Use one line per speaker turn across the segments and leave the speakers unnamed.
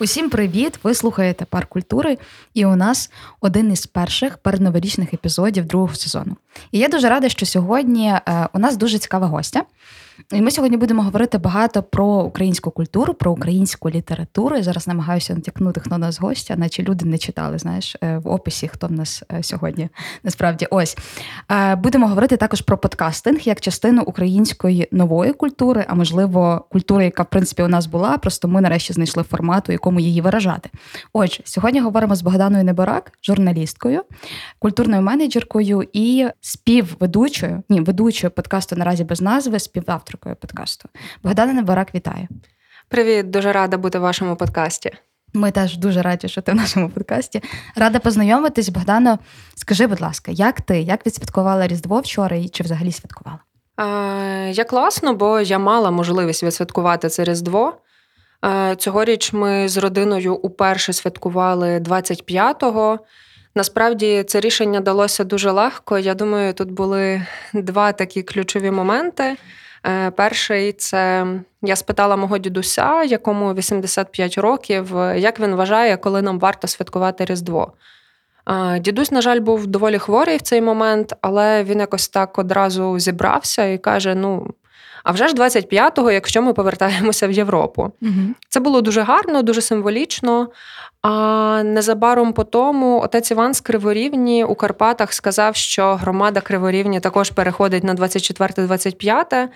Усім привіт! Ви слухаєте парк культури, і у нас один із перших передноворічних епізодів другого сезону. І я дуже рада, що сьогодні е, у нас дуже цікава гостя. І ми сьогодні будемо говорити багато про українську культуру, про українську літературу. Я зараз намагаюся натякнути, хто нас гостя, наче люди не читали, знаєш, е, в описі, хто в нас е, сьогодні насправді ось. Е, будемо говорити також про подкастинг як частину української нової культури, а можливо, культури, яка в принципі у нас була. Просто ми нарешті знайшли формат, у якому її виражати. Отже, сьогодні говоримо з Богданою Неборак, журналісткою, культурною менеджеркою і співведучою, ні, ведучою подкасту наразі без назви, співавтором авторкою подкасту. Богдана Небарак, вітаю.
Привіт, дуже рада бути в вашому подкасті.
Ми теж дуже раді, що ти в нашому подкасті. Рада познайомитись. Богдано, скажи, будь ласка, як ти як відсвяткувала Різдво вчора і чи взагалі святкувала?
Е, Я класно, бо я мала можливість відсвяткувати це Різдво. Е, Цьогоріч ми з родиною уперше святкували 25-го. Насправді це рішення далося дуже легко. Я думаю, тут були два такі ключові моменти. Е, перший це я спитала мого дідуся, якому 85 років, як він вважає, коли нам варто святкувати Різдво. Е, дідусь, на жаль, був доволі хворий в цей момент, але він якось так одразу зібрався і каже: ну. А вже ж 25-го, якщо ми повертаємося в Європу, угу. це було дуже гарно, дуже символічно. А незабаром по тому отець Іван з Криворівні у Карпатах сказав, що громада Криворівні також переходить на 24-25.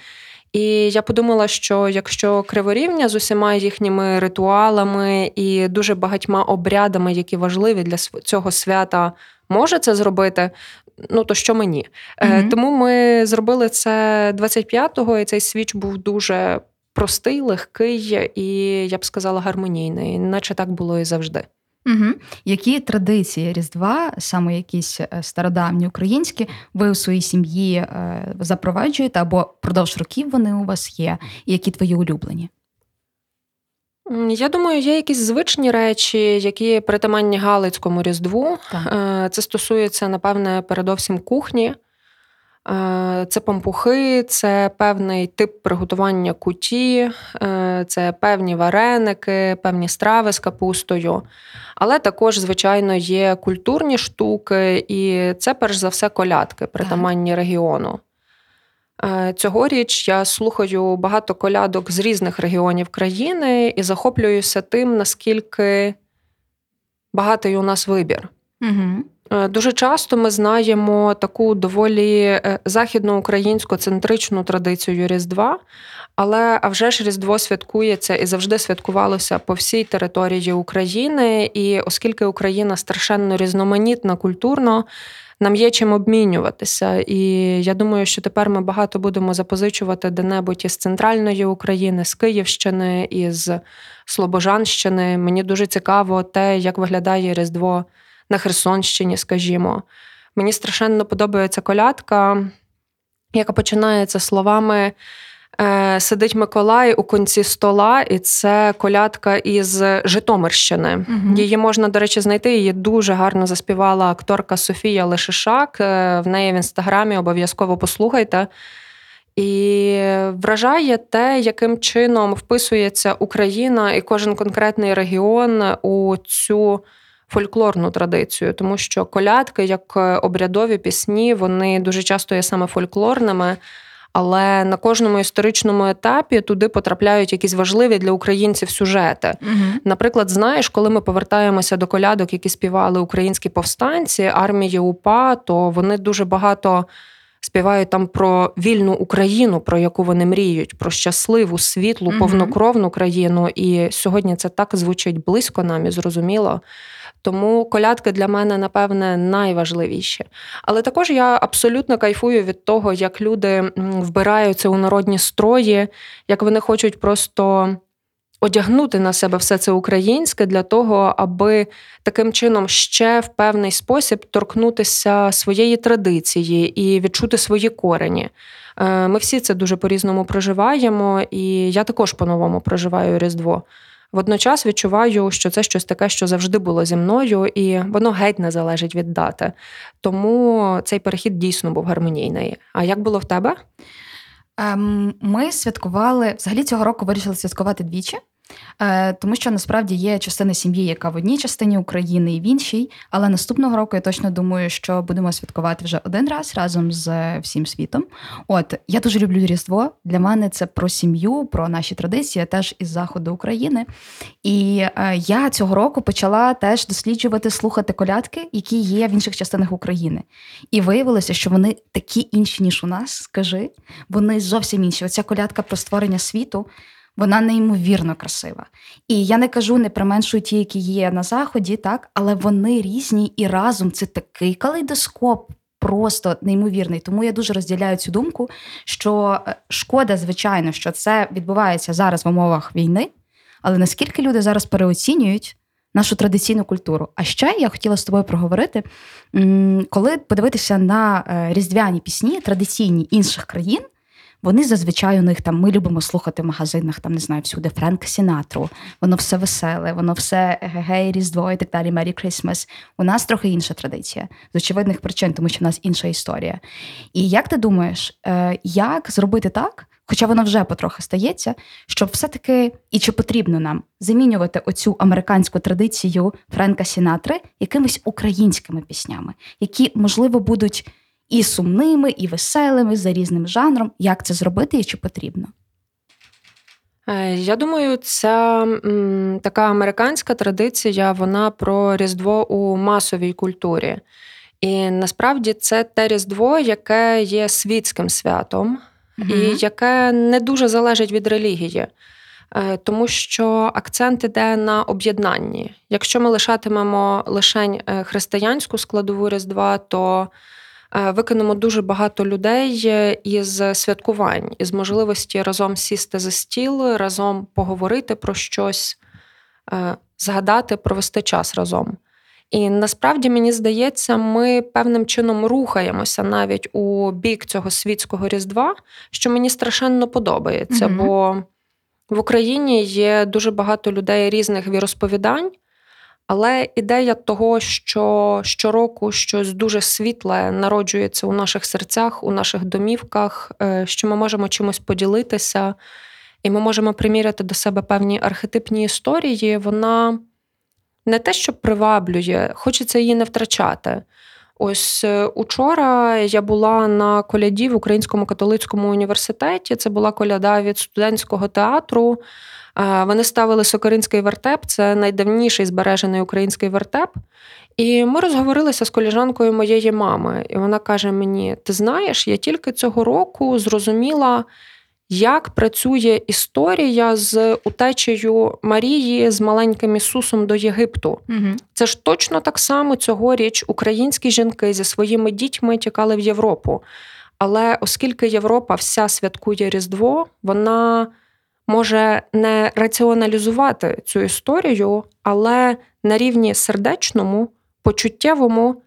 І я подумала, що якщо Криворівня з усіма їхніми ритуалами і дуже багатьма обрядами, які важливі для цього свята, може це зробити, ну то що мені? Mm-hmm. Тому ми зробили це 25-го, і цей свіч був дуже простий, легкий і я б сказала гармонійний, наче так було і завжди.
Угу. Які традиції Різдва, саме якісь е, стародавні українські, ви у своїй сім'ї е, запроваджуєте або продовж років вони у вас є, і які твої улюблені?
Я думаю, є якісь звичні речі, які притаманні Галицькому Різдву. Так. Е, це стосується, напевне, передовсім кухні. Е, це пампухи, це певний тип приготування куті, е, це певні вареники, певні страви з капустою. Але також, звичайно, є культурні штуки, і це, перш за все, колядки, притаманні регіону. Е, цьогоріч я слухаю багато колядок з різних регіонів країни і захоплююся тим, наскільки багатий у нас вибір. Угу. Дуже часто ми знаємо таку доволі е, західноукраїнську центричну традицію Різдва, але а вже ж Різдво святкується і завжди святкувалося по всій території України. І оскільки Україна страшенно різноманітна культурно, нам є чим обмінюватися. І я думаю, що тепер ми багато будемо запозичувати де-небудь із центральної України, з Київщини, із Слобожанщини. Мені дуже цікаво те, як виглядає Різдво на Херсонщині, скажімо. Мені страшенно подобається колядка, яка починається словами. Е, сидить Миколай у кінці стола, і це колядка із Житомирщини. uh Її можна, до речі, знайти. Її дуже гарно заспівала акторка Софія Лешишак. Е, в неї в інстаграмі обов'язково послухайте. І вражає те, яким чином вписується Україна і кожен конкретний регіон у цю фольклорну традицію, тому що колядки, як обрядові пісні, вони дуже часто є саме фольклорними. Але на кожному історичному етапі туди потрапляють якісь важливі для українців сюжети. Угу. Наприклад, знаєш, коли ми повертаємося до колядок, які співали українські повстанці, армії УПА, то вони дуже багато співають там про вільну Україну, про яку вони мріють, про щасливу, світлу, повнокровну країну. І сьогодні це так звучить близько нам і зрозуміло. Тому колядки для мене, напевне, найважливіші. Але також я абсолютно кайфую від того, як люди вбираються у народні строї, як вони хочуть просто одягнути на себе все це українське для того, аби таким чином ще в певний спосіб торкнутися своєї традиції і відчути свої корені. Е, ми всі це дуже по-різному проживаємо, і я також по-новому проживаю Різдво. Водночас відчуваю, що це щось таке, що завжди було зі мною, і воно геть не залежить від дати. Тому цей перехід дійсно був гармонійний. А як було в тебе?
Ем, ми святкували взагалі цього року вирішили святкувати двічі. Е, тому що насправді є частина сім'ї, яка в одній частині України і в іншій. Але наступного року я точно думаю, що будемо святкувати вже один раз разом з всім світом. От я дуже люблю Різдво. Для мене це про сім'ю, про наші традиції, теж із заходу України. І е, я цього року почала теж досліджувати, слухати колядки, які є в інших частинах України. І виявилося, що вони такі інші, ніж у нас. Скажи, вони зовсім інші. Оця колядка про створення світу. Вона неймовірно красива. І я не кажу, не применшую ті, які є на заході, так, але вони різні і разом це такий калейдоскоп. Просто неймовірний, тому я дуже розділяю цю думку, що е, шкода, звичайно, що це відбувається зараз в умовах війни, але наскільки люди зараз переоцінюють нашу традиційну культуру? А ще я хотіла з тобою проговорити, коли подивитися на е, різдвяні пісні традиційні інших країн, вони зазвичай у них там ми любимо слухати в магазинах, там не знаю, всюди Френк Сінатру. Воно все веселе, воно все гей, Різдво і так далі. Мері Крисмас. У нас трохи інша традиція з очевидних причин, тому що в нас інша історія. І як ти думаєш, е, як зробити так? Хоча воно вже потрохи стається, щоб все-таки і чи потрібно нам замінювати оцю американську традицію Френка Сінатри якимись українськими піснями, які можливо будуть і сумними, і веселими, за різним жанром. Як це зробити і чи потрібно?
Е, я думаю, ця м, така американська традиція, вона про Різдво у масовій культурі. І насправді це те Різдво, яке є світським святом, угу. і яке не дуже залежить від релігії. Е, тому що акцент іде на об'єднанні. Якщо ми лишатимемо лише християнську складову Різдва, то Е, викинемо дуже багато людей е, із святкувань, із можливості разом сісти за стіл, разом поговорити про щось, е, згадати, провести час разом. І насправді мені здається, ми певним чином рухаємося навіть у бік цього світського різдва, що мені страшенно подобається. mm Бо в Україні є дуже багато людей різних віросповідань, але ідея того, що щороку щось дуже світле народжується у наших серцях, у наших домівках, е, що ми можемо чимось поділитися, і ми можемо приміряти до себе певні архетипні історії, вона не те, що приваблює, хочеться її не втрачати. Ось е, учора я була на коляді в Українському католицькому університеті. Це була коляда від студентського театру. Вони ставили Сокоринський вертеп, це найдавніший збережений український вертеп. І ми розговорилися з коліжанкою моєї мами, і вона каже мені: Ти знаєш, я тільки цього року зрозуміла, як працює історія з утечею Марії з маленьким Ісусом до Єгипту. Угу. Це ж точно так само цьогоріч українські жінки зі своїми дітьми тікали в Європу. Але оскільки Європа вся святкує Різдво, вона може не раціоналізувати цю історію, але на рівні сердечному, почуттєвому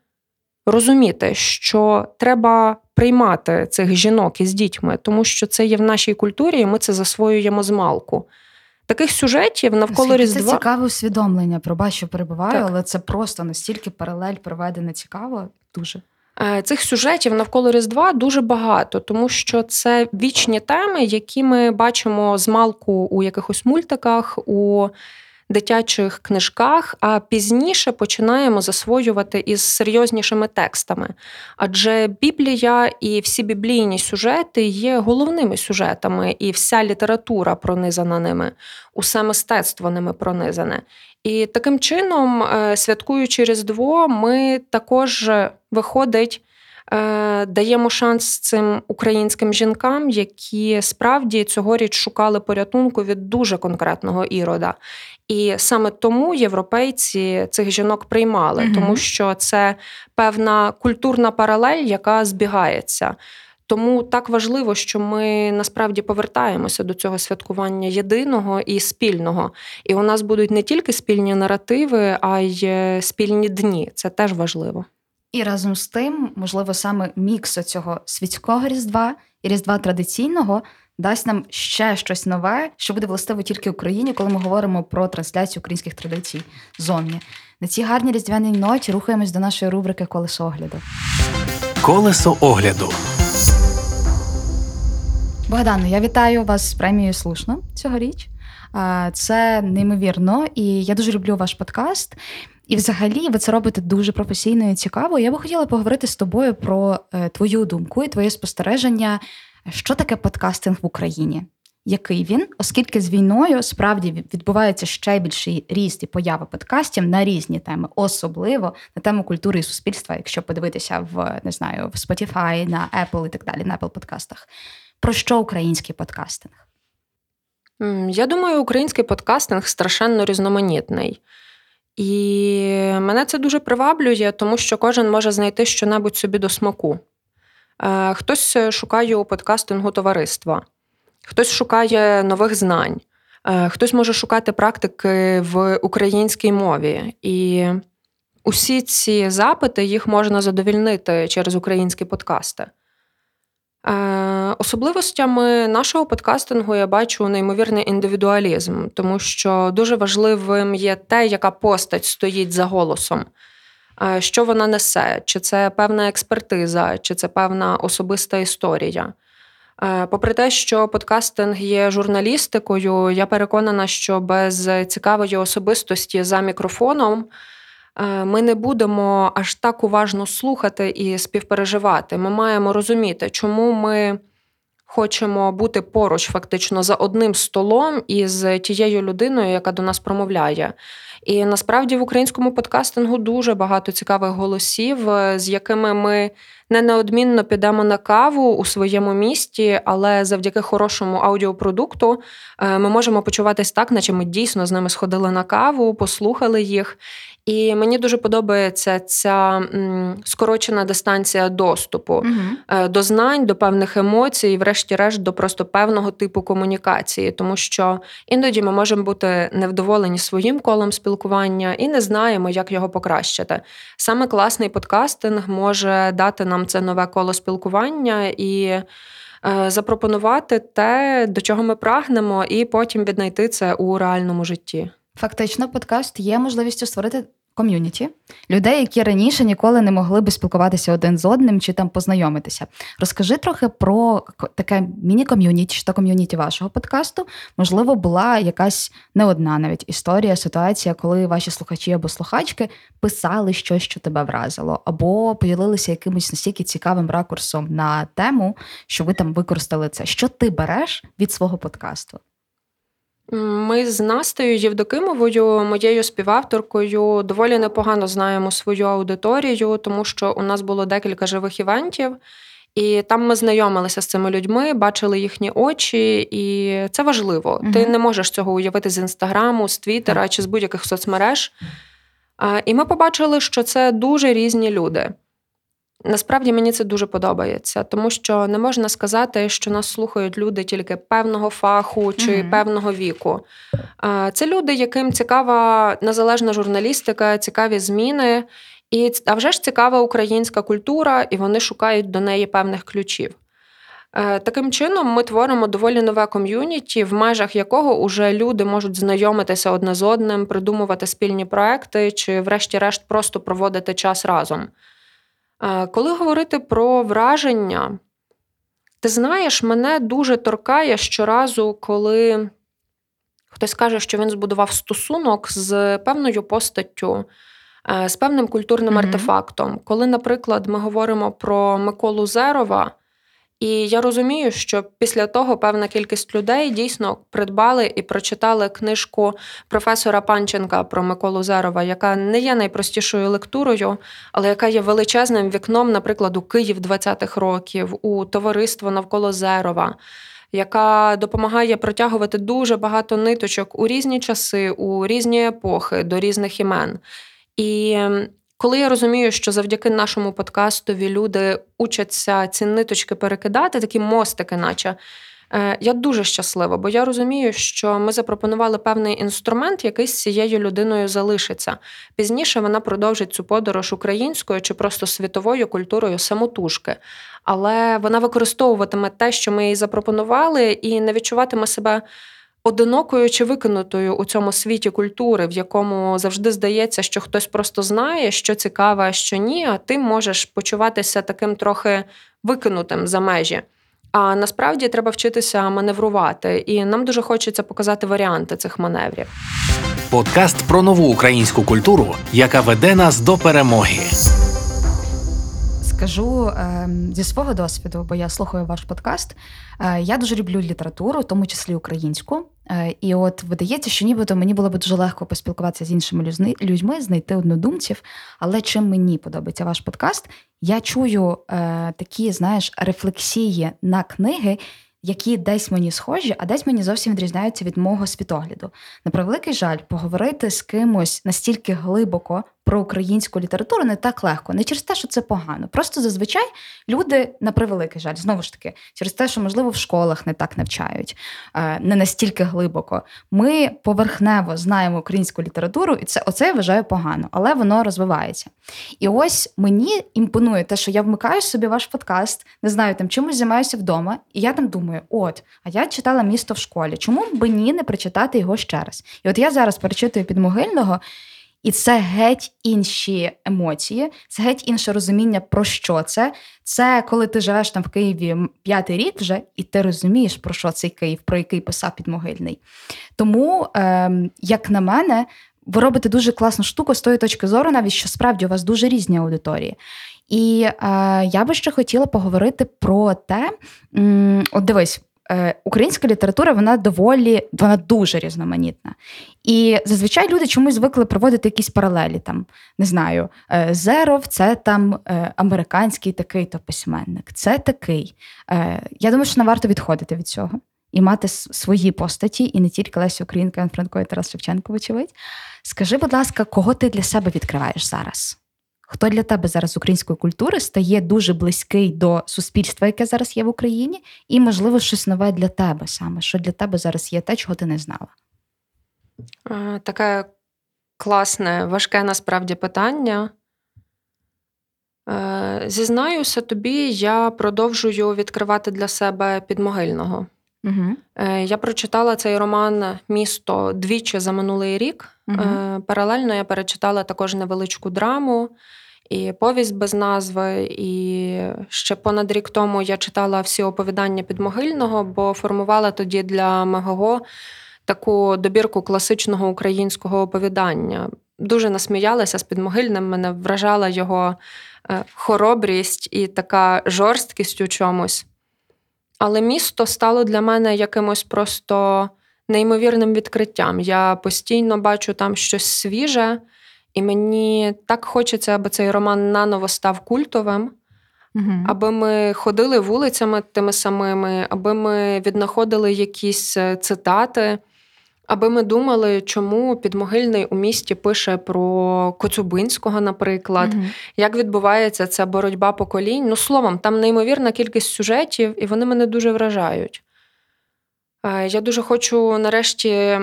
розуміти, що треба приймати цих жінок із дітьми, тому що це є в нашій культурі, і ми це засвоюємо з малку. Таких сюжетів навколо Скільки Різдва...
Це цікаве усвідомлення. Пробач, що перебуваю, так. але це просто настільки паралель проведена цікаво. Дуже.
Е, цих сюжетів навколо Різдва дуже багато, тому що це вічні теми, які ми бачимо з малку у якихось мультиках, у дитячих книжках, а пізніше починаємо засвоювати із серйознішими текстами. Адже Біблія і всі біблійні сюжети є головними сюжетами, і вся література пронизана ними, усе мистецтво ними пронизане. І таким чином, е, святкуючи Різдво, ми також виходить. Е, даємо шанс цим українським жінкам, які справді цьогоріч шукали порятунку від дуже конкретного ірода. І саме тому європейці цих жінок приймали, mm тому що це певна культурна паралель, яка збігається. Тому так важливо, що ми насправді повертаємося до цього святкування єдиного і спільного. І у нас будуть не тільки спільні наративи, а й е, спільні дні. Це теж важливо.
І разом з тим, можливо, саме мікс цього світського різдва і різдва традиційного дасть нам ще щось нове, що буде властиво тільки Україні, коли ми говоримо про трансляцію українських традицій зовні. На цій гарній різдвяній ноті рухаємось до нашої рубрики Колесо огляду.
Колесо огляду.
Богдано, я вітаю вас з премією слушно цьогоріч. Це неймовірно, і я дуже люблю ваш подкаст. І, взагалі, ви це робите дуже професійно і цікаво. Я би хотіла поговорити з тобою про е, твою думку і твоє спостереження, що таке подкастинг в Україні. Який він, оскільки з війною справді відбувається ще більший ріст і поява подкастів на різні теми, особливо на тему культури і суспільства, якщо подивитися в не знаю в Spotify, на Apple і так далі, на Apple подкастах. Про що український подкастинг?
Я думаю, український подкастинг страшенно різноманітний. І мене це дуже приваблює, тому що кожен може знайти щонебудь собі до смаку. Е, хтось шукає у подкастингу товариства, хтось шукає нових знань, е, хтось може шукати практики в українській мові. І усі ці запити їх можна задовільнити через українські подкасти. Е, особливостями нашого подкастингу я бачу неймовірний індивідуалізм, тому що дуже важливим є те, яка постать стоїть за голосом, е, що вона несе, чи це певна експертиза, чи це певна особиста історія. Е, попри те, що подкастинг є журналістикою, я переконана, що без цікавої особистості за мікрофоном. Е, ми не будемо аж так уважно слухати і співпереживати. Ми маємо розуміти, чому ми хочемо бути поруч, фактично, за одним столом із тією людиною, яка до нас промовляє. І насправді в українському подкастингу дуже багато цікавих голосів, е, з якими ми не неодмінно підемо на каву у своєму місті, але завдяки хорошому аудіопродукту е, ми можемо почуватись так, наче ми дійсно з ними сходили на каву, послухали їх. І мені дуже подобається ця скорочена дистанція доступу угу. до знань, до певних емоцій, і врешті-решт, до просто певного типу комунікації, тому що іноді ми можемо бути невдоволені своїм колом спілкування і не знаємо, як його покращити. Саме класний подкастинг може дати нам це нове коло спілкування і. Е, запропонувати те, до чого ми прагнемо, і потім віднайти це у реальному житті.
Фактично, подкаст є можливістю створити ком'юніті людей, які раніше ніколи не могли би спілкуватися один з одним чи там познайомитися. Розкажи трохи про таке міні-ком'юніті та ком'юніті вашого подкасту. Можливо, була якась не одна навіть історія, ситуація, коли ваші слухачі або слухачки писали щось, що тебе вразило, або поділилися якимось настільки цікавим ракурсом на тему, що ви там використали це. Що ти береш від свого подкасту?
Ми з Настею Євдокимовою, моєю співавторкою, доволі непогано знаємо свою аудиторію, тому що у нас було декілька живих івентів, і там ми знайомилися з цими людьми, бачили їхні очі, і це важливо. Угу. Ти не можеш цього уявити з інстаграму, з Твіттера чи з будь-яких соцмереж. І ми побачили, що це дуже різні люди. Насправді мені це дуже подобається, тому що не можна сказати, що нас слухають люди тільки певного фаху чи mm певного віку. Це люди, яким цікава незалежна журналістика, цікаві зміни, і а вже ж цікава українська культура, і вони шукають до неї певних ключів. Е, таким чином, ми творимо доволі нове ком'юніті, в межах якого уже люди можуть знайомитися одне з одним, придумувати спільні проекти чи, врешті-решт, просто проводити час разом. Е, коли говорити про враження, ти знаєш, мене дуже торкає щоразу, коли хтось каже, що він збудував стосунок з певною постаттю, е, з певним культурним mm-hmm. артефактом. Коли, наприклад, ми говоримо про Миколу Зерова. І я розумію, що після того певна кількість людей дійсно придбали і прочитали книжку професора Панченка про Миколу Зерова, яка не є найпростішою лектурою, але яка є величезним вікном, наприклад, у Київ 20-х років, у товариство навколо Зерова. Яка допомагає протягувати дуже багато ниточок у різні часи, у різні епохи, до різних імен. І коли я розумію, що завдяки нашому подкастові люди учаться ці ниточки перекидати, такі мостики, наче. Е, я дуже щаслива, бо я розумію, що ми запропонували певний інструмент, який з цією людиною залишиться. Пізніше вона продовжить цю подорож українською чи просто світовою культурою самотужки. Але вона використовуватиме те, що ми їй запропонували, і не відчуватиме себе. Одинокою чи викинутою у цьому світі культури, в якому завжди здається, що хтось просто знає, що цікаве, а що ні, а ти можеш почуватися таким трохи викинутим за межі. А насправді треба вчитися маневрувати, і нам дуже хочеться показати варіанти цих маневрів.
Подкаст про нову українську культуру, яка веде нас до перемоги.
Скажу е, зі свого досвіду, бо я слухаю ваш подкаст. Е, я дуже люблю літературу, в тому числі українську. Е, і от видається, що нібито мені було б дуже легко поспілкуватися з іншими людьми, знайти однодумців. Але чим мені подобається ваш подкаст, я чую е, такі, знаєш, рефлексії на книги, які десь мені схожі, а десь мені зовсім відрізняються від мого світогляду. На превеликий жаль, поговорити з кимось настільки глибоко про українську літературу не так легко, не через те, що це погано. Просто зазвичай люди на превеликий жаль, знову ж таки, через те, що можливо в школах не так навчають, е, не настільки глибоко. Ми поверхнево знаємо українську літературу, і це оце я вважаю погано, але воно розвивається. І ось мені імпонує те, що я вмикаю собі ваш подкаст, не знаю, там чимось займаюся вдома, і я там думаю, от, а я читала місто в школі. Чому б мені не прочитати його ще раз? І от я зараз перечитую підмогильного. І це геть інші емоції, це геть інше розуміння, про що це. Це коли ти живеш там в Києві п'ятий рік вже, і ти розумієш, про що цей Київ, про який писав підмогильний. Тому, е, як на мене, ви робите дуже класну штуку з тої точки зору, навіть що справді у вас дуже різні аудиторії. І е, я би ще хотіла поговорити про те, м, от дивись. Е, українська література вона доволі вона дуже різноманітна. І зазвичай люди чомусь звикли проводити якісь паралелі. Там не знаю, е, Зеров це там е, американський такий-то письменник, це такий. Я думаю, що не варто відходити від цього і мати свої постаті, і не тільки Лесі Українка, Ян Франко і Тарас Шевченко, вочевидь. Скажи, будь ласка, кого ти для себе відкриваєш зараз? Хто для тебе зараз української культури стає дуже близький до суспільства, яке зараз є в Україні, і, можливо, щось нове для тебе саме, що для тебе зараз є те, чого ти не знала?
Таке класне, важке насправді питання. Е, зізнаюся тобі, я продовжую відкривати для себе підмогильного. Угу. Я прочитала цей роман Місто двічі за минулий рік. Угу. Паралельно я перечитала також невеличку драму і повість без назви. І ще понад рік тому я читала всі оповідання підмогильного, бо формувала тоді для МГО таку добірку класичного українського оповідання. Дуже насміялася з підмогильним. Мене вражала його е, хоробрість і така жорсткість у чомусь. Але місто стало для мене якимось просто неймовірним відкриттям. Я постійно бачу там щось свіже, і мені так хочеться, аби цей роман наново став культовим, угу. аби ми ходили вулицями тими самими, аби ми віднаходили якісь е, цитати. Аби ми думали, чому підмогильний у місті пише про Коцюбинського, наприклад, mm як відбувається ця боротьба поколінь. Ну, словом, там неймовірна кількість сюжетів, і вони мене дуже вражають. Е, я дуже хочу нарешті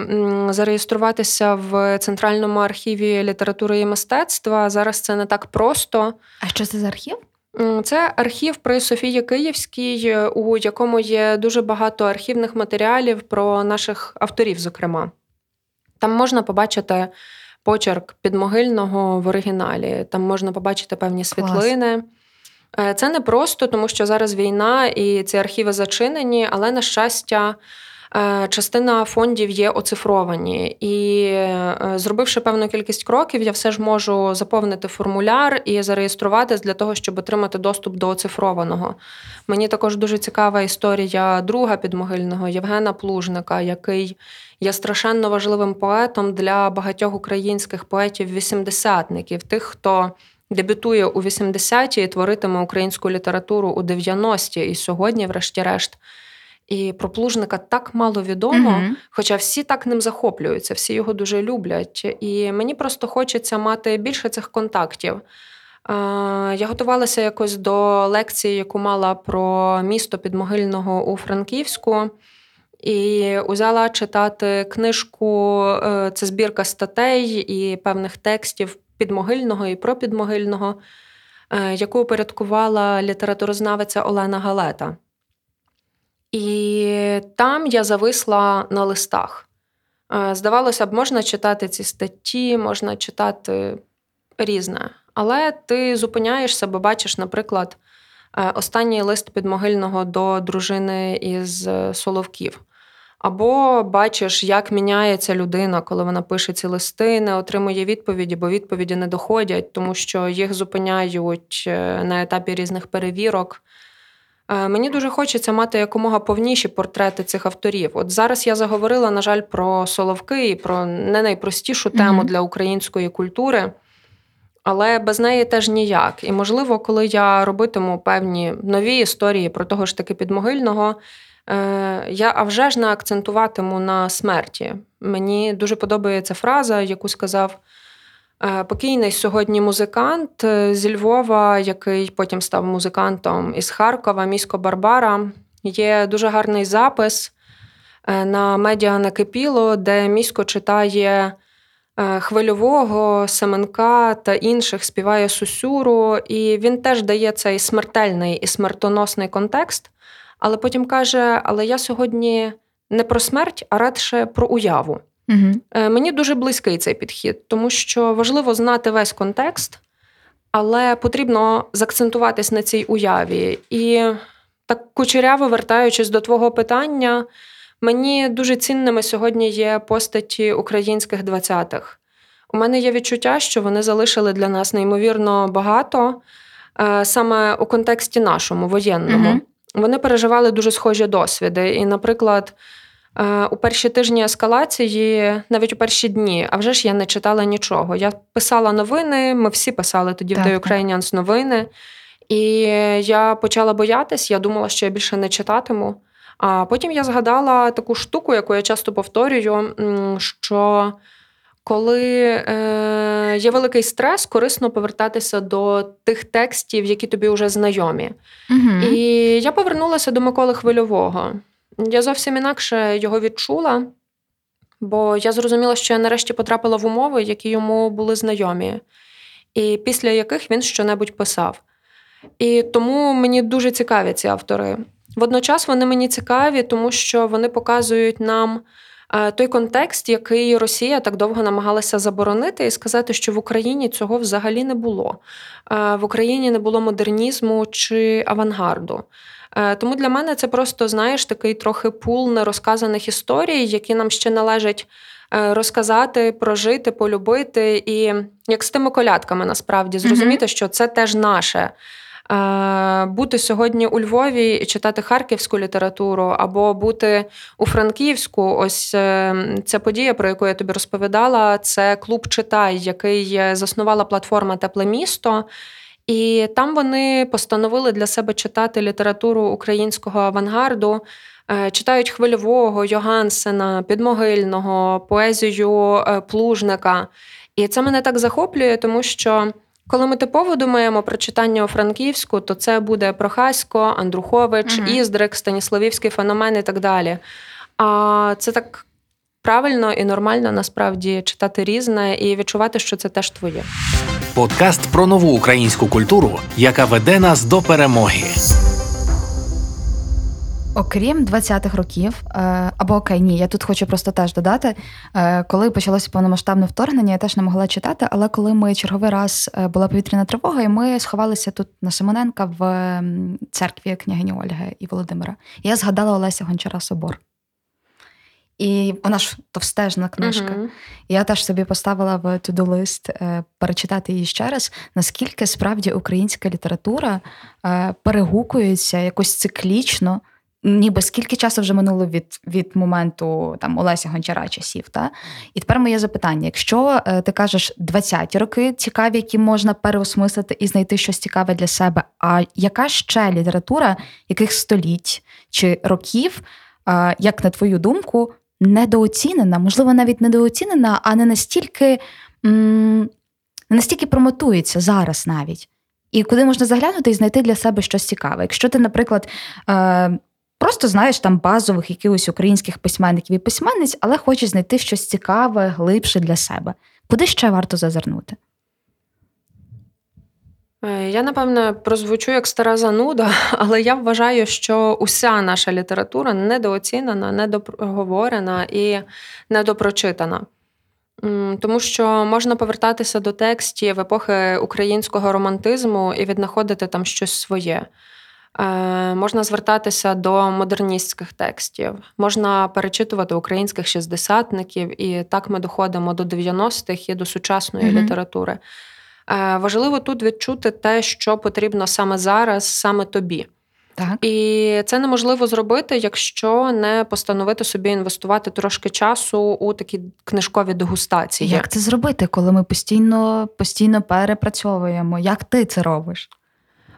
зареєструватися в Центральному архіві літератури і мистецтва. Зараз це не так просто.
А що це за архів?
Це архів при Софії Київській, у якому є дуже багато архівних матеріалів про наших авторів, зокрема. Там можна побачити почерк підмогильного в оригіналі, там можна побачити певні світлини. Клас. Е, це не просто, тому що зараз війна і ці архіви зачинені, але, на щастя, Е, частина фондів є оцифровані, і е, зробивши певну кількість кроків, я все ж можу заповнити формуляр і зареєструватись для того, щоб отримати доступ до оцифрованого. Мені також дуже цікава історія друга підмогильного Євгена Плужника, який є страшенно важливим поетом для багатьох українських поетів-вісімдесятників, тих, хто. Дебютує у 80-ті і творитиме українську літературу у 90-ті, і сьогодні, врешті-решт, І про плужника так мало відомо, mm хоча всі так ним захоплюються, всі його дуже люблять. І мені просто хочеться мати більше цих контактів. Я готувалася якось до лекції, яку мала про місто Підмогильного у Франківську. І узяла читати книжку, е, це збірка статей і певних текстів підмогильного і про підмогильного, е, яку упорядкувала літературознавиця Олена Галета. І там я зависла на листах. Е, здавалося б, можна читати ці статті, можна читати різне. Але ти зупиняєшся, бо бачиш, наприклад, останній лист підмогильного до дружини із Соловків. Або бачиш, як міняється людина, коли вона пише ці листи, не отримує відповіді, бо відповіді не доходять, тому що їх зупиняють е, на етапі різних перевірок. Е, мені дуже хочеться мати якомога повніші портрети цих авторів. От зараз я заговорила, на жаль, про Соловки і про не найпростішу тему mm-hmm. для української культури, але без неї теж ніяк. І, можливо, коли я робитиму певні нові історії про того ж таки підмогильного. Е, я а вже ж не акцентуватиму на смерті. Мені дуже подобається фраза, яку сказав покійний сьогодні музикант е, зі Львова, який потім став музикантом із Харкова, місько Барбара. Є дуже гарний запис на медіа накипіло, де місько читає хвильового, Семенка та інших співає Сусюру, і він теж дає цей смертельний і смертоносний контекст але потім каже: Але я сьогодні не про смерть, а радше про уяву. Угу. Мені дуже близький цей підхід, тому що важливо знати весь контекст, але потрібно закцентуватись на цій уяві. І так кучеряво вертаючись до твого питання, мені дуже цінними сьогодні є постаті українських 20-х. У мене є відчуття, що вони залишили для нас неймовірно багато е, саме у контексті нашому воєнному. Угу вони переживали дуже схожі досвіди. І, наприклад, у перші тижні ескалації, навіть у перші дні, а вже ж я не читала нічого. Я писала новини, ми всі писали тоді так, в The Ukrainians новини. І я почала боятись, я думала, що я більше не читатиму. А потім я згадала таку штуку, яку я часто повторюю, що коли е, є великий стрес, корисно повертатися до тих текстів, які тобі вже знайомі. Угу. І я повернулася до Миколи Хвильового. Я зовсім інакше його відчула, бо я зрозуміла, що я нарешті потрапила в умови, які йому були знайомі, і після яких він щонебудь писав. І тому мені дуже цікаві ці автори. Водночас вони мені цікаві, тому що вони показують нам. Е, той контекст, який Росія так довго намагалася заборонити, і сказати, що в Україні цього взагалі не було. Е, в Україні не було модернізму чи авангарду. Е, тому для мене це просто, знаєш, такий трохи пул нерозказаних історій, які нам ще належать розказати, прожити, полюбити, і як з тими колядками насправді зрозуміти, mm-hmm. що це теж наше. Бути сьогодні у Львові і читати харківську літературу, або бути у Франківську. Ось е, ця подія, про яку я тобі розповідала, це клуб Читай, який заснувала платформа Тепле місто. І там вони постановили для себе читати літературу українського авангарду, е, читають хвильового, Йогансена, Підмогильного, поезію е, Плужника. І це мене так захоплює, тому що. Коли ми типово думаємо про читання у Франківську, то це буде Прохасько, Андрухович, угу. Іздрик, Станіславівський феномен і так далі. А це так правильно і нормально насправді читати різне і відчувати, що це теж твоє.
Подкаст про нову українську культуру, яка веде нас до перемоги.
Окрім 20-х років, е, або окей, ні, я тут хочу просто теж додати, е, коли почалося повномасштабне вторгнення, я теж не могла читати, але коли ми черговий раз е, була повітряна тривога, і ми сховалися тут на Симоненка в церкві княгині Ольги і Володимира, я згадала Олеся Гончара Собор. І вона ж товстежна книжка. Uh-huh. Я теж собі поставила в туду лист перечитати її ще раз, наскільки справді українська література перегукується якось циклічно ніби скільки часу вже минуло від від моменту там Олеся Гончара часів. Та? І тепер моє запитання: якщо е, ти кажеш 20-ті роки цікаві, які можна переосмислити і знайти щось цікаве для себе, а яка ще література яких століть чи років, е, як на твою думку, недооцінена, можливо, навіть недооцінена, а не настільки не настільки промотується зараз навіть. І куди можна заглянути і знайти для себе щось цікаве. Якщо ти, наприклад, е, просто знаєш там базових якихось українських письменників і письменниць, але хочеш знайти щось цікаве, глибше для себе, куди ще варто зазирнути?
Е, я, напевне, прозвучу як стара зануда, але я вважаю, що уся наша література недооцінена, недоговорена і недопрочитана. Тому що можна повертатися до текстів епохи українського романтизму і віднаходити там щось своє. Е, можна звертатися до модерністських текстів, можна перечитувати українських шістдесятників, і так ми доходимо до 90-х і до сучасної mm-hmm. літератури. Е, важливо тут відчути те, що потрібно саме зараз, саме тобі.
Так.
І це неможливо зробити, якщо не постановити собі інвестувати трошки часу у такі книжкові дегустації.
Як це зробити, коли ми постійно постійно перепрацьовуємо? Як ти це робиш?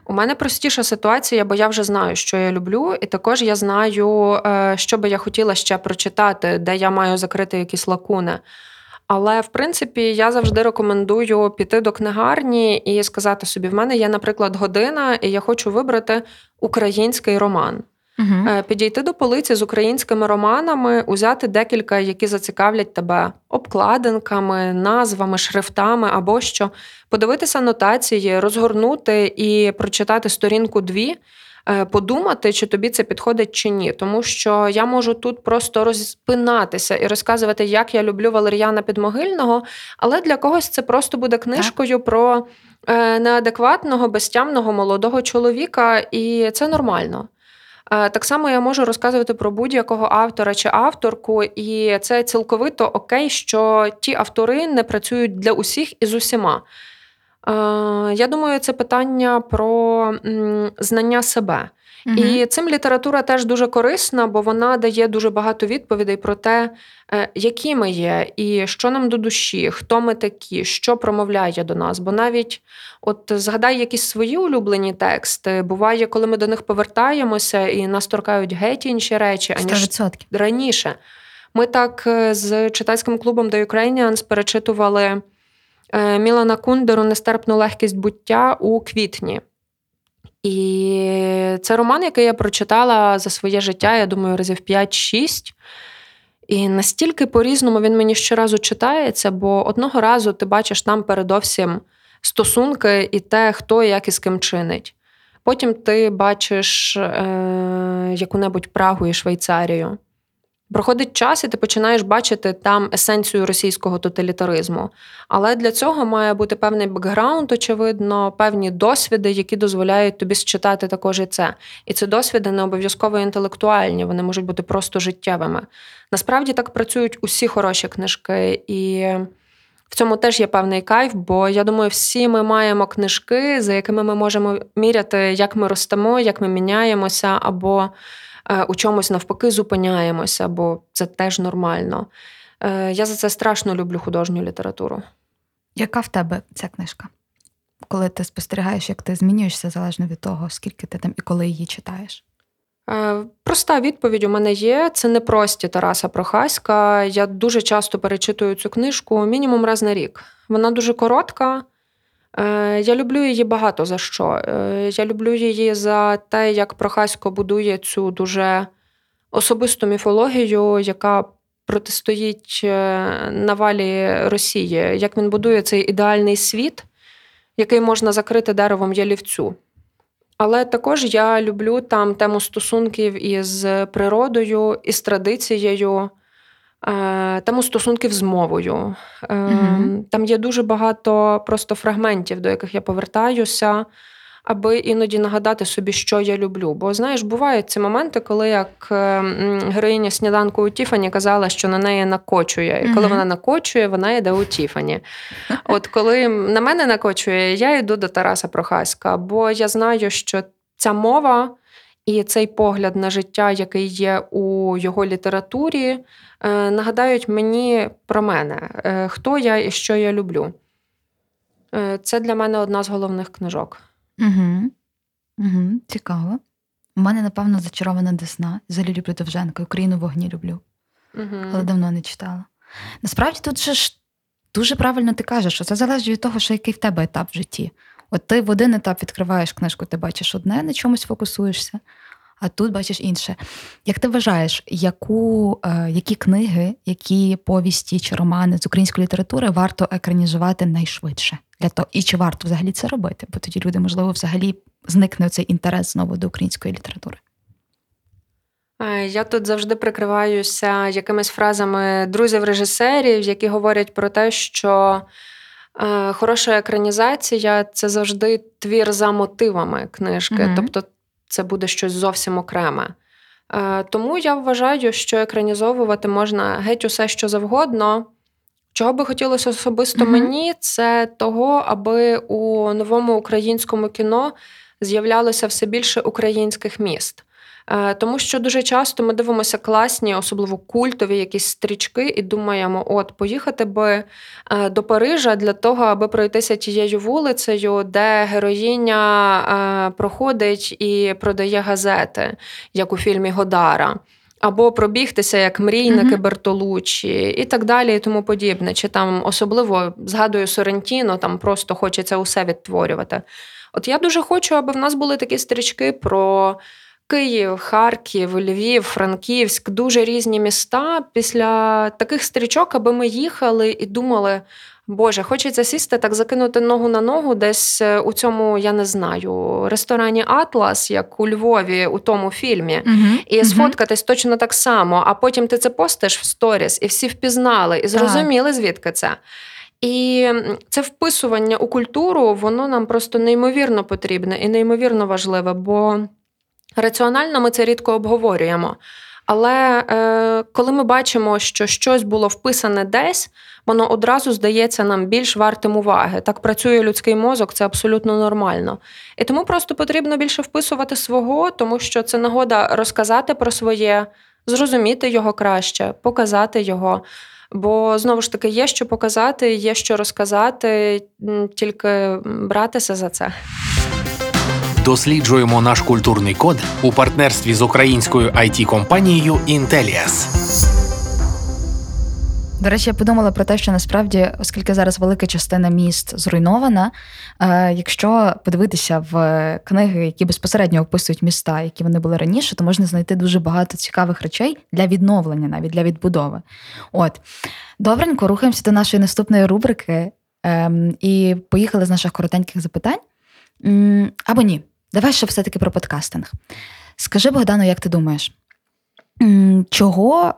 У мене простіша ситуація, бо я вже знаю, що я люблю, і також я знаю, е, що би я хотіла ще прочитати, де я маю закрити якісь лакуни. Але в принципі я завжди рекомендую піти до книгарні і сказати собі: в мене є, наприклад, година, і я хочу вибрати український роман.
Угу.
Підійти до полиці з українськими романами, узяти декілька, які зацікавлять тебе обкладинками, назвами, шрифтами або що, подивитися нотації, розгорнути і прочитати сторінку дві. Е, подумати, чи тобі це підходить чи ні. Тому що я можу тут просто розпинатися і розказувати, як я люблю Валер'яна Підмогильного, але для когось це просто буде книжкою так. про е, неадекватного, безтямного молодого чоловіка, і це нормально. Е, так само я можу розказувати про будь-якого автора чи авторку, і це цілковито окей, що ті автори не працюють для усіх і з усіма. Е, я думаю, це питання про знання себе. Угу. І цим література теж дуже корисна, бо вона дає дуже багато відповідей про те, е, які ми є, і що нам до душі, хто ми такі, що промовляє до нас. Бо навіть от згадай якісь свої улюблені тексти. Буває, коли ми до них повертаємося і нас торкають геть інші речі, аніж 100%. раніше. Ми так е, з читацьким клубом The Ukrainians перечитували. Е, Мілана Кундеру Нестерпну легкість буття у квітні. І це роман, який я прочитала за своє життя, я думаю, разів 5-6. І настільки по-різному він мені щоразу читається, бо одного разу ти бачиш там передовсім стосунки і те, хто як і з ким чинить. Потім ти бачиш е, яку-небудь Прагу і Швейцарію. Проходить час, і ти починаєш бачити там есенцію російського тоталітаризму. Але для цього має бути певний бекграунд, очевидно, певні досвіди, які дозволяють тобі считати також і це. І це досвіди не обов'язково інтелектуальні, вони можуть бути просто життєвими. Насправді так працюють усі хороші книжки, і в цьому теж є певний кайф, бо я думаю, всі ми маємо книжки, за якими ми можемо міряти, як ми ростемо, як ми міняємося, або. Е, у чомусь навпаки зупиняємося, бо це теж нормально. Е, я за це страшно люблю художню літературу.
Яка в тебе ця книжка? Коли ти спостерігаєш, як ти змінюєшся залежно від того, скільки ти там і коли її читаєш?
Е, проста відповідь у мене є. Це не прості Тараса Прохаська. Я дуже часто перечитую цю книжку мінімум раз на рік. Вона дуже коротка, я люблю її багато за що. Е, я люблю її за те, як Прохасько будує цю дуже особисту міфологію, яка протистоїть е, навалі Росії, як він будує цей ідеальний світ, який можна закрити деревом ялівцю. Але також я люблю там тему стосунків із природою, із традицією. Е, тему стосунків з мовою. Угу. Там є дуже багато просто фрагментів, до яких я повертаюся, аби іноді нагадати собі, що я люблю. Бо знаєш, бувають ці моменти, коли як е, героїня сніданку у Тіфані казала, що на неї накочує. І коли угу. вона накочує, вона йде у Тіфані. От коли на мене накочує, я йду до Тараса Прохаська, бо я знаю, що ця мова і цей погляд на життя, який є у його літературі, е, нагадають мені про мене, е, хто я і що я люблю. Е, це для мене одна з головних книжок.
Угу. Угу. Цікаво. У мене, напевно, зачарована Десна. Взагалі люблю Довженка, Україну вогні люблю,
угу.
але давно не читала. Насправді тут же ж дуже правильно ти кажеш, що це залежить від того, що який в тебе етап в житті. От ти в один етап відкриваєш книжку, ти бачиш одне, на чомусь фокусуєшся, а тут бачиш інше. Як ти вважаєш, яку, е, які книги, які повісті чи романи з української літератури варто екранізувати найшвидше? Для того, І чи варто взагалі це робити? Бо тоді люди, можливо, взагалі зникне цей інтерес знову до української літератури.
Я тут завжди прикриваюся якимись фразами друзів-режисерів, які говорять про те, що хороша екранізація це завжди твір за мотивами книжки. Mm-hmm. Тобто це буде щось зовсім окреме. Е, тому я вважаю, що екранізовувати можна геть усе, що завгодно. Чого би хотілося особисто mm-hmm. мені, це того, аби у новому українському кіно з'являлося все більше українських міст. Е, тому що дуже часто ми дивимося класні, особливо культові якісь стрічки, і думаємо, от поїхати би е, до Парижа для того, аби пройтися тією вулицею, де героїня е, проходить і продає газети, як у фільмі Годара. Або пробігтися як мрійники mm-hmm. Бертолучі і так далі, і тому подібне. Чи там особливо згадую Сорентіно, там просто хочеться усе відтворювати. От я дуже хочу, аби в нас були такі стрічки про Київ, Харків, Львів, Франківськ дуже різні міста. Після таких стрічок, аби ми їхали і думали. Боже, хочеться сісти так, закинути ногу на ногу, десь е, у цьому, я не знаю, ресторані Атлас, як у Львові, у тому фільмі, uh-huh. і uh-huh. сфоткатись точно так само. А потім ти це постиш в сторіс, і всі впізнали, і зрозуміли, звідки це. І це вписування у культуру, воно нам просто неймовірно потрібне і неймовірно важливе. бо... Раціонально ми це рідко обговорюємо. Але е, коли ми бачимо, що щось було вписане десь, воно одразу здається нам більш вартим уваги. Так працює людський мозок, це абсолютно нормально. І тому просто потрібно більше вписувати свого, тому що це нагода розказати про своє, зрозуміти його краще, показати його. Бо знову ж таки є що показати, є що розказати, тільки братися за це.
Досліджуємо наш культурний код у партнерстві з українською it компанією Intellias.
До речі, я подумала про те, що насправді, оскільки зараз велика частина міст зруйнована, е, якщо подивитися в книги, які безпосередньо описують міста, які вони були раніше, то можна знайти дуже багато цікавих речей для відновлення, навіть для відбудови. От добренько, рухаємося до нашої наступної рубрики ем, і поїхали з наших коротеньких запитань. Або ні. Давай ще все-таки про подкастинг. Скажи, Богдану, як ти думаєш, чого,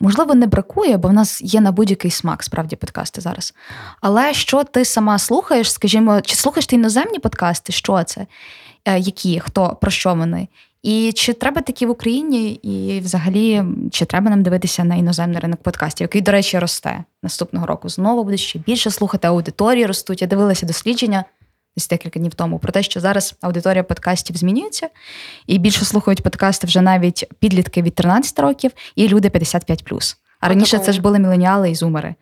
можливо, не бракує, бо в нас є на будь-який смак справді подкасти зараз. Але що ти сама слухаєш, скажімо, чи слухаєш ти іноземні подкасти? Що це? Е, які, хто, про що вони? І чи треба такі в Україні, і взагалі, чи треба нам дивитися на іноземний ринок подкастів, який, до речі, росте наступного року? Знову буде ще більше слухати, аудиторії ростуть. Я дивилася дослідження десь декілька днів тому про те, що зараз аудиторія подкастів змінюється, і більше слухають подкасти вже навіть підлітки від 13 років і люди 55+. А раніше це ж були міленіали і зумери.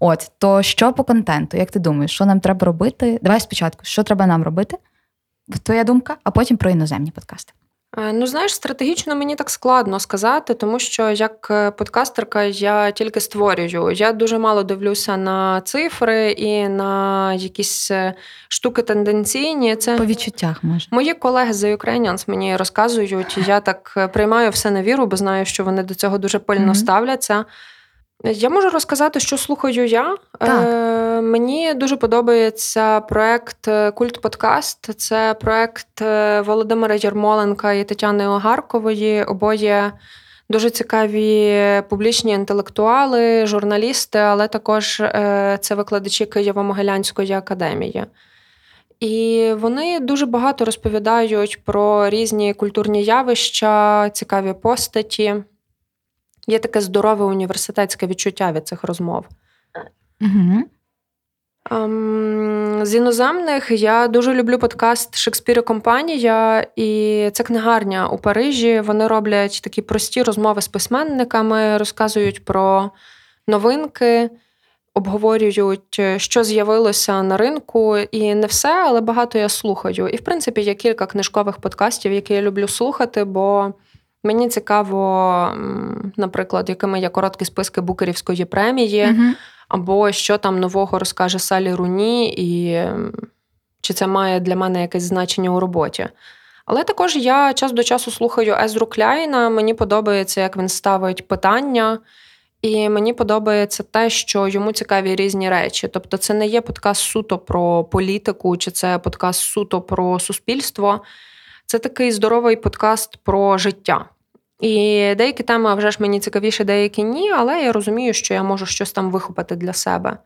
От то що по контенту? Як ти думаєш, що нам треба робити? Давай спочатку, що треба нам робити? Твоя думка, а потім про іноземні подкасти.
Е, ну, знаєш, стратегічно мені так складно сказати, тому що як е, подкастерка я тільки створюю. Я дуже мало дивлюся на цифри і на якісь е, штуки тенденційні.
Це по відчуттях може.
Мої колеги з The Ukrainians мені розказують, я так приймаю все на віру, бо знаю, що вони до цього дуже пильно mm-hmm. ставляться. Я можу розказати, що слухаю я. Так. Е, Мені дуже подобається проект е, Культ Подкаст. Це проект е, Володимира Єрмоленка і Тетяни Огаркової. Обоє дуже цікаві публічні інтелектуали, журналісти, але також е, це викладачі Києво-Могилянської академії. І вони дуже багато розповідають про різні культурні явища, цікаві постаті. Є таке здорове університетське відчуття від цих розмов.
Угу.
З іноземних я дуже люблю подкаст Шекспір і компанія, і це книгарня у Парижі. Вони роблять такі прості розмови з письменниками, розказують про новинки, обговорюють, що з'явилося на ринку, і не все, але багато я слухаю. І в принципі є кілька книжкових подкастів, які я люблю слухати, бо мені цікаво, наприклад, якими є короткі списки Букерівської премії. Угу або що там нового розкаже Салі Руні, і чи це має для мене якесь значення у роботі. Але також я час до часу слухаю Езру Кляйна. Мені подобається, як він ставить питання, і мені подобається те, що йому цікаві різні речі. Тобто, це не є подкаст суто про політику, чи це подкаст суто про суспільство. Це такий здоровий подкаст про життя. І деякі теми вже ж мені цікавіші, деякі ні, але я розумію, що я можу щось там вихопити для себе.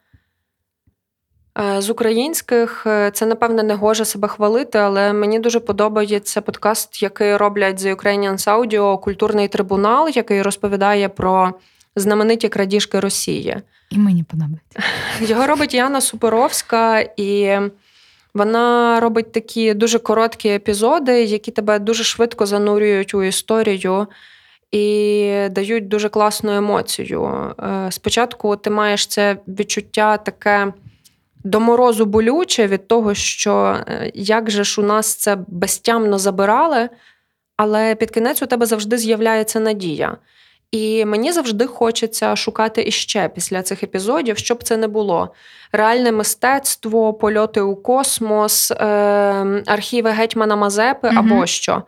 Е, з українських е, це, напевне, не гоже себе хвалити, але мені дуже подобається подкаст, який роблять The Ukrainians Audio Культурний трибунал, який розповідає про знамениті крадіжки Росії.
І мені подобається.
Його робить Яна Супоровська, і вона робить такі дуже короткі епізоди, які тебе дуже швидко занурюють у історію і дають дуже класну емоцію. Е, спочатку ти маєш це відчуття таке. До морозу болюче від того, що е, як же ж у нас це безтямно забирали, але під кінець у тебе завжди з'являється надія. І мені завжди хочеться шукати іще після цих епізодів, щоб це не було. Реальне мистецтво, польоти у космос, е, архіви гетьмана Мазепи угу. або що.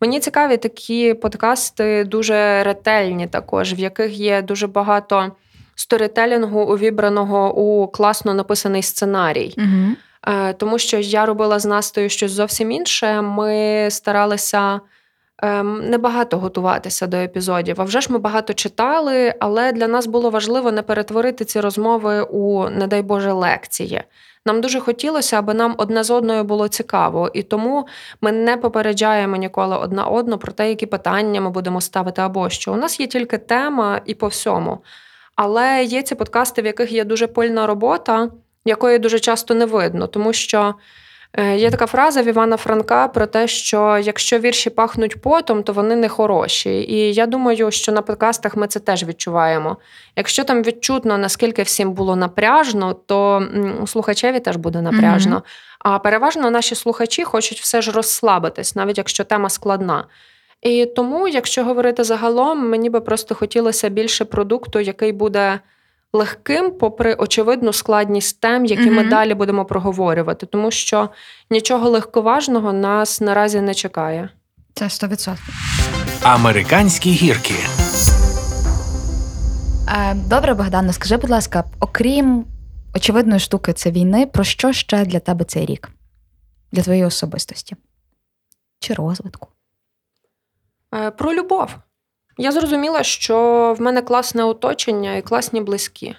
Мені цікаві такі подкасти дуже ретельні, також, в яких є дуже багато сторітелінгу, увібраного у класно написаний сценарій.
Угу.
Тому що я робила з Настою щось зовсім інше. Ми старалися. Ем, небагато готуватися до епізодів. А вже ж ми багато читали, але для нас було важливо не перетворити ці розмови у, не дай Боже, лекції. Нам дуже хотілося, аби нам одне з одною було цікаво, і тому ми не попереджаємо ніколи одна одну про те, які питання ми будемо ставити або що. У нас є тільки тема і по всьому. Але є ці подкасти, в яких є дуже пильна робота, якої дуже часто не видно, тому що. Е, є така фраза в Івана Франка про те, що якщо вірші пахнуть потом, то вони не хороші. І я думаю, що на подкастах ми це теж відчуваємо. Якщо там відчутно, наскільки всім було напряжно, то слухачеві теж буде напряжно. Mm-hmm. А переважно наші слухачі хочуть все ж розслабитись, навіть якщо тема складна. І тому, якщо говорити загалом, мені би просто хотілося більше продукту, який буде легким, попри очевидну складність тем, які mm ми далі будемо проговорювати, тому що нічого легковажного нас наразі не чекає.
Це 100%.
Американські гірки.
Е, добре, Богдане, скажи, будь ласка, окрім очевидної штуки, це війни, про що ще для тебе цей рік? Для твоєї особистості? Чи розвитку?
Е, про любов. Я зрозуміла, що в мене класне оточення і класні близькі.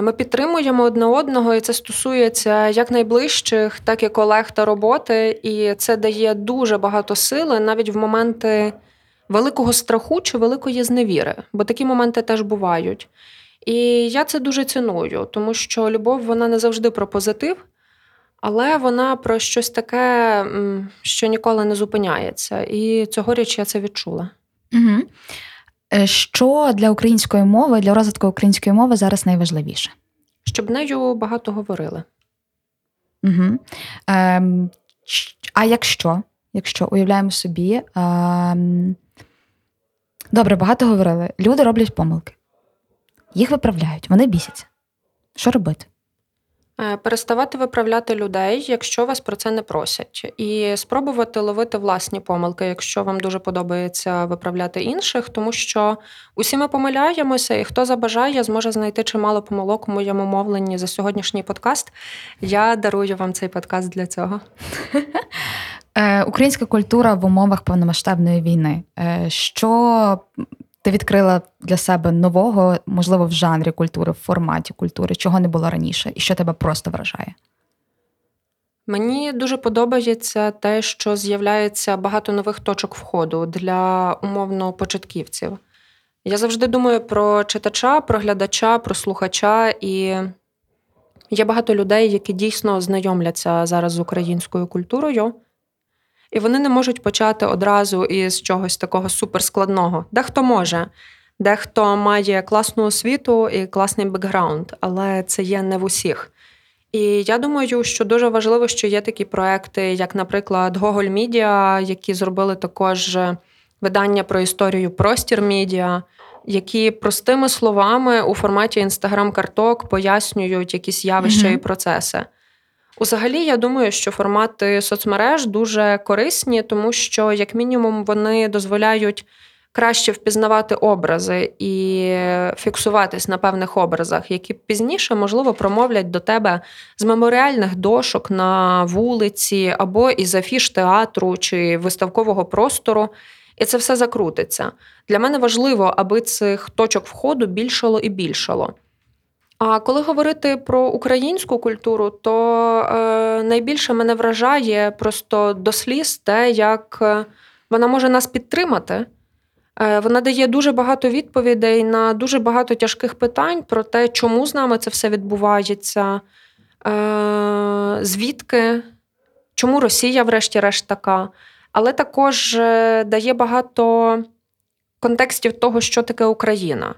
Ми підтримуємо одне одного, і це стосується як найближчих, так і колег та роботи. І це дає дуже багато сили навіть в моменти великого страху чи великої зневіри, бо такі моменти теж бувають. І я це дуже ціную, тому що любов вона не завжди про позитив, але вона про щось таке, що ніколи не зупиняється. І цьогоріч я це відчула.
Угу. Що для української мови, для розвитку української мови зараз найважливіше?
Щоб нею багато говорили.
Угу. Ем, А якщо? Якщо уявляємо собі, ем, добре, багато говорили. Люди роблять помилки, їх виправляють, вони бісяться. Що робити?
Е, переставати виправляти людей, якщо вас про це не просять, і спробувати ловити власні помилки, якщо вам дуже подобається виправляти інших, тому що усі ми помиляємося, і хто забажає, зможе знайти чимало помилок у моєму мовленні за сьогоднішній подкаст. Я дарую вам цей подкаст для цього.
Е, українська культура в умовах повномасштабної війни. Е, що ти відкрила для себе нового, можливо, в жанрі культури, в форматі культури, чого не було раніше, і що тебе просто вражає?
Мені дуже подобається те, що з'являється багато нових точок входу для умовно початківців. Я завжди думаю про читача, про глядача, про слухача, і Є багато людей, які дійсно знайомляться зараз з українською культурою, і вони не можуть почати одразу із чогось такого суперскладного. Дехто може, дехто має класну освіту і класний бекграунд, але це є не в усіх. І я думаю, що дуже важливо, що є такі проекти, як, наприклад, Гоголь Мідіа, які зробили також видання про історію простір Мідіа, які простими словами у форматі інстаграм-карток пояснюють якісь явища mm-hmm. і процеси. Взагалі, я думаю, що формати соцмереж дуже корисні, тому що, як мінімум, вони дозволяють краще впізнавати образи і фіксуватись на певних образах, які пізніше, можливо, промовлять до тебе з меморіальних дошок на вулиці або із афіш театру чи виставкового простору. І це все закрутиться. Для мене важливо, аби цих точок входу більшало і більшало. А коли говорити про українську культуру, то е, найбільше мене вражає просто до сліз те, як е, вона може нас підтримати. Е, вона дає дуже багато відповідей на дуже багато тяжких питань про те, чому з нами це все відбувається, е, звідки, чому Росія, врешті-решт, така. Але також е, дає багато контекстів того, що таке Україна.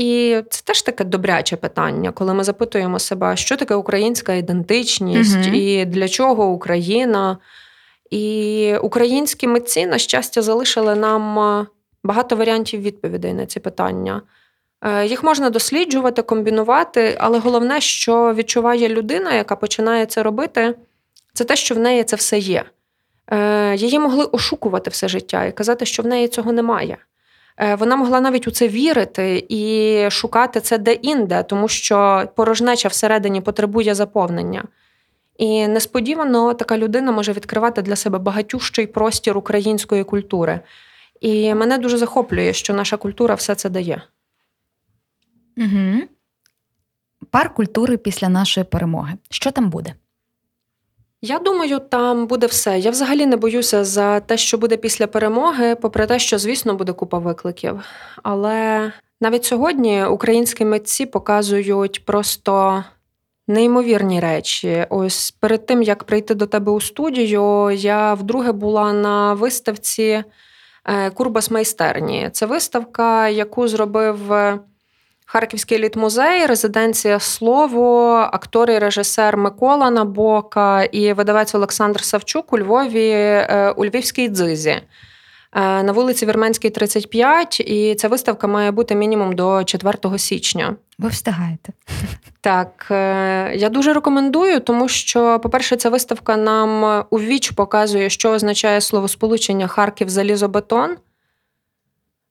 І це теж таке добряче питання, коли ми запитуємо себе, що таке українська ідентичність угу. і для чого Україна. І українські митці, на щастя, залишили нам багато варіантів відповідей на ці питання. Е, їх можна досліджувати, комбінувати, але головне, що відчуває людина, яка починає це робити, це те, що в неї це все є. Е, її могли ошукувати все життя і казати, що в неї цього немає. Е, вона могла навіть у це вірити і шукати це де-інде, тому що порожнеча всередині потребує заповнення. І несподівано така людина може відкривати для себе багатющий простір української культури. І мене дуже захоплює, що наша культура все це дає.
Угу. Пар культури після нашої перемоги. Що там буде?
Я думаю, там буде все. Я взагалі не боюся за те, що буде після перемоги, попри те, що, звісно, буде купа викликів. Але навіть сьогодні українські митці показують просто неймовірні речі. Ось перед тим як прийти до тебе у студію, я вдруге була на виставці. Е, Курбас майстерні. Це виставка, яку зробив е, Харківський літмузей, резиденція слово, актор і режисер Микола Набока і видавець Олександр Савчук у Львові е, у Львівській дзизі. На вулиці Вірменській, 35, і ця виставка має бути мінімум до 4 січня.
Ви встигаєте.
Так, е, я дуже рекомендую, тому що, по-перше, ця виставка нам у віч показує, що означає словосполучення Харків залізобетон.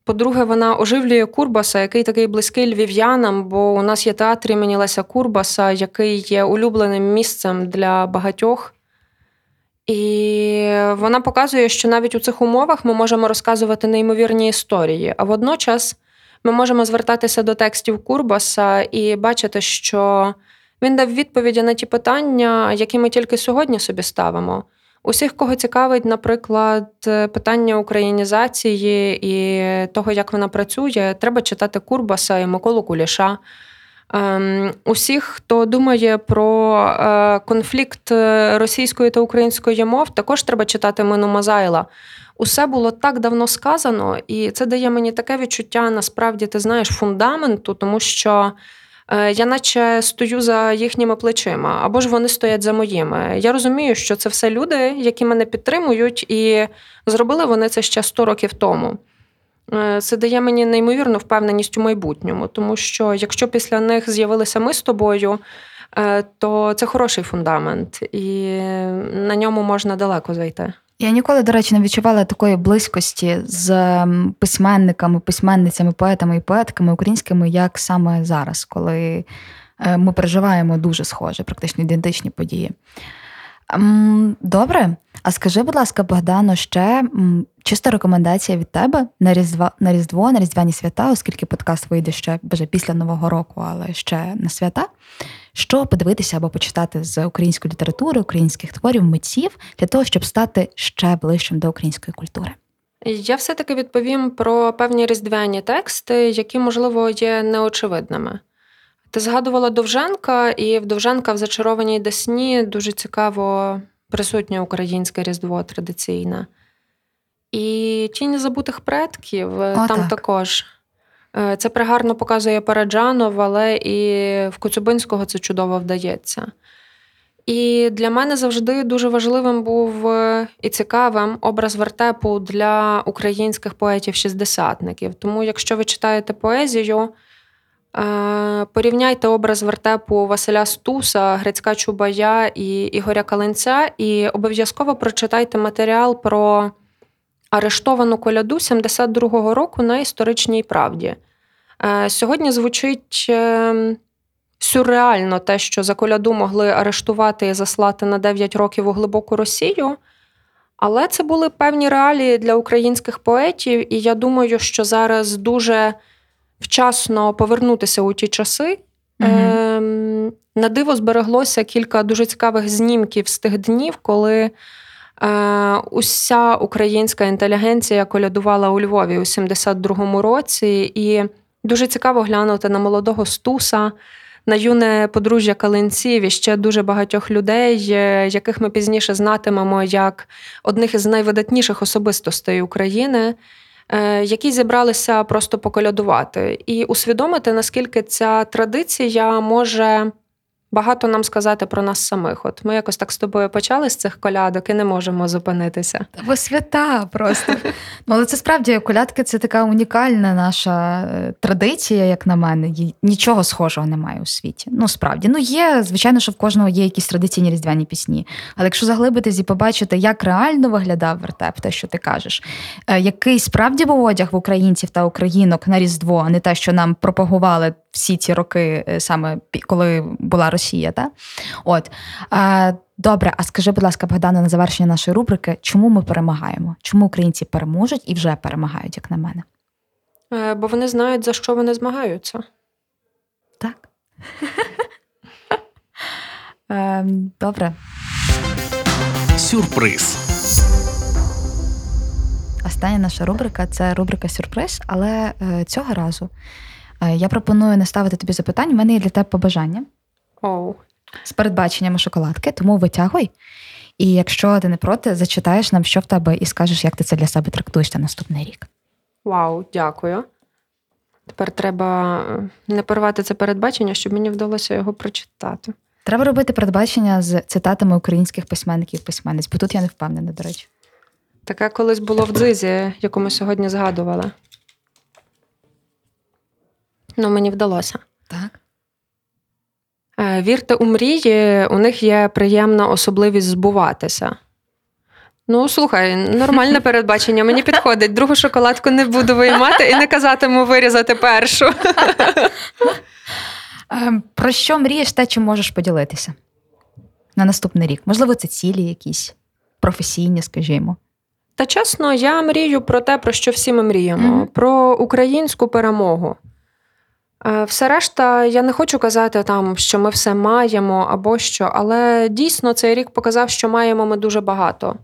По-друге, вона оживлює Курбаса, який такий близький львів'янам, бо у нас є театр імені Леся Курбаса, який є улюбленим місцем для багатьох. І вона показує, що навіть у цих умовах ми можемо розказувати неймовірні історії, а водночас ми можемо звертатися до текстів Курбаса і бачити, що він дав відповіді на ті питання, які ми тільки сьогодні собі ставимо. Усіх, кого цікавить, наприклад, питання українізації і того, як вона працює, треба читати Курбаса і Миколу Куліша. Ем, усіх, хто думає про е, конфлікт російської та української мов, також треба читати Мину Мазайла усе було так давно сказано, і це дає мені таке відчуття, насправді, ти знаєш, фундаменту, тому що. Е, я наче стою за їхніми плечима, або ж вони стоять за моїми. Я розумію, що це все люди, які мене підтримують, і зробили вони це ще 100 років тому. Е, це дає мені неймовірну впевненість у майбутньому, тому що якщо після них з'явилися ми з тобою, е, то це хороший фундамент, і на ньому можна далеко зайти.
Я ніколи, до речі, не відчувала такої близькості з письменниками, письменницями, поетами і поетками українськими, як саме зараз, коли е, ми переживаємо дуже схожі, практично ідентичні події. Добре, а скажи, будь ласка, Богдано, ще чиста рекомендація від тебе на Різдво, на Різдво, на Різдвяні свята, оскільки подкаст вийде ще вже після Нового року, але ще на свята що подивитися або почитати з української літератури, українських творів, митців для того, щоб стати ще ближчим до української культури.
Я все-таки відповім про певні різдвяні тексти, які, можливо, є неочевидними. Ти згадувала Довженка, і в Довженка в зачарованій Десні дуже цікаво присутнє українське різдво традиційне. І тіні забутих предків
О,
там
так.
також. Е, Це пригарно показує Параджанов, але і в Коцюбинського це чудово вдається. І для мене завжди дуже важливим був е, і цікавим образ вертепу для українських поетів-шістдесятників. Тому, якщо ви читаєте поезію, е, порівняйте образ вертепу Василя Стуса, Грицька Чубая і Ігоря Калинця, і обов'язково прочитайте матеріал про арештовану коляду 72-го року на історичній правді. Е, Сьогодні звучить е, сюрреально те, що за коляду могли арештувати і заслати на 9 років у глибоку Росію. Але це були певні реалії для українських поетів, і я думаю, що зараз дуже вчасно повернутися у ті часи.
Мгм.
Ем, на диво збереглося кілька дуже цікавих знімків з тих днів, коли е, уся українська інтелігенція колядувала у Львові у 72-му році. І дуже цікаво глянути на молодого Стуса, на юне подружжя Калинців і ще дуже багатьох людей, е, яких ми пізніше знатимемо як одних із найвидатніших особистостей України. е, Які зібралися просто поколядувати, і усвідомити, наскільки ця традиція може багато нам сказати про нас самих. От ми якось так з тобою почали з цих колядок і не можемо зупинитися.
Ви свята просто. Ну, але це справді колядки це така унікальна наша е, традиція, як на мене. Нічого схожого немає у світі. Ну, справді. Ну, є, звичайно, що в кожного є якісь традиційні різдвяні пісні. Але якщо заглибитись і побачити, як реально виглядав вертеп, те, що ти кажеш, е, який справді був одяг в українців та українок на Різдво, а не те, що нам пропагували всі ці роки, е, саме коли була Росія. Та? От. А, Добре, а скажи, будь ласка, Богдана, на завершення нашої рубрики, чому ми перемагаємо? Чому українці переможуть і вже перемагають, як на мене?
Е, Бо вони знають, за що вони змагаються.
Так. Ем, Добре.
Сюрприз.
Остання наша рубрика це рубрика сюрприз, але е, цього разу е, я пропоную не ставити тобі запитань. У мене є для тебе побажання
Оу.
з передбаченнями шоколадки, тому витягуй. І якщо ти не проти, зачитаєш нам, що в тебе, і скажеш, як ти це для себе трактуєш на наступний рік.
Вау, дякую. Тепер треба е, не порвати це передбачення, щоб мені вдалося його прочитати.
Треба робити передбачення з цитатами українських письменників письменниць, бо тут я не впевнена, до речі.
Таке колись було в дзизі, яку ми сьогодні згадували. Ну, мені вдалося.
Так.
Е, Вірте у мрії, у них є приємна особливість збуватися. Ну, слухай, нормальне передбачення, мені підходить. Другу шоколадку не буду виймати і не казатиму вирізати першу.
Ем, Про що мрієш те, чим можеш поділитися на наступний рік? Можливо, це цілі якісь професійні, скажімо.
Та чесно, я мрію про те, про що всі ми мріємо:
Мгм.
про українську перемогу. Е, Все решта, я не хочу казати там, що ми все маємо або що, але дійсно цей рік показав, що маємо ми дуже багато.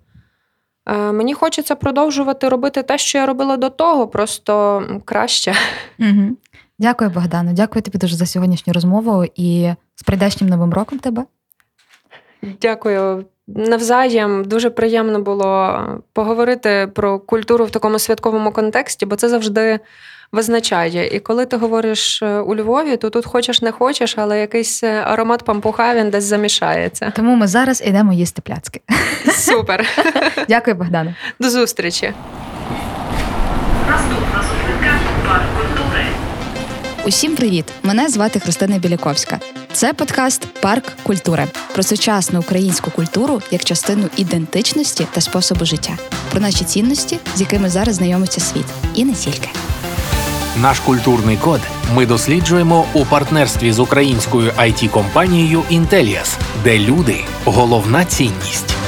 Е, Мені хочеться продовжувати робити те, що я робила до того, просто краще.
Угу. Дякую, Богдану. Дякую тобі дуже за сьогоднішню розмову і з прийдешнім новим роком тебе.
Дякую. Навзаєм дуже приємно було поговорити про культуру в такому святковому контексті, бо це завжди визначає. І коли ти говориш е, у Львові, то тут хочеш не хочеш, але якийсь е, аромат пампуха він десь замішається.
Тому ми зараз йдемо їсти пляцки.
Супер.
Дякую, Богдану.
До зустрічі.
Наступна зупинка парк культури.
Усім привіт! Мене звати Христина Біляковська. Це подкаст Парк культури про сучасну українську культуру як частину ідентичності та способу життя, про наші цінності, з якими зараз знайомиться світ, і не тільки.
Наш культурний код ми досліджуємо у партнерстві з українською it компанією Інтеліас, де люди головна цінність.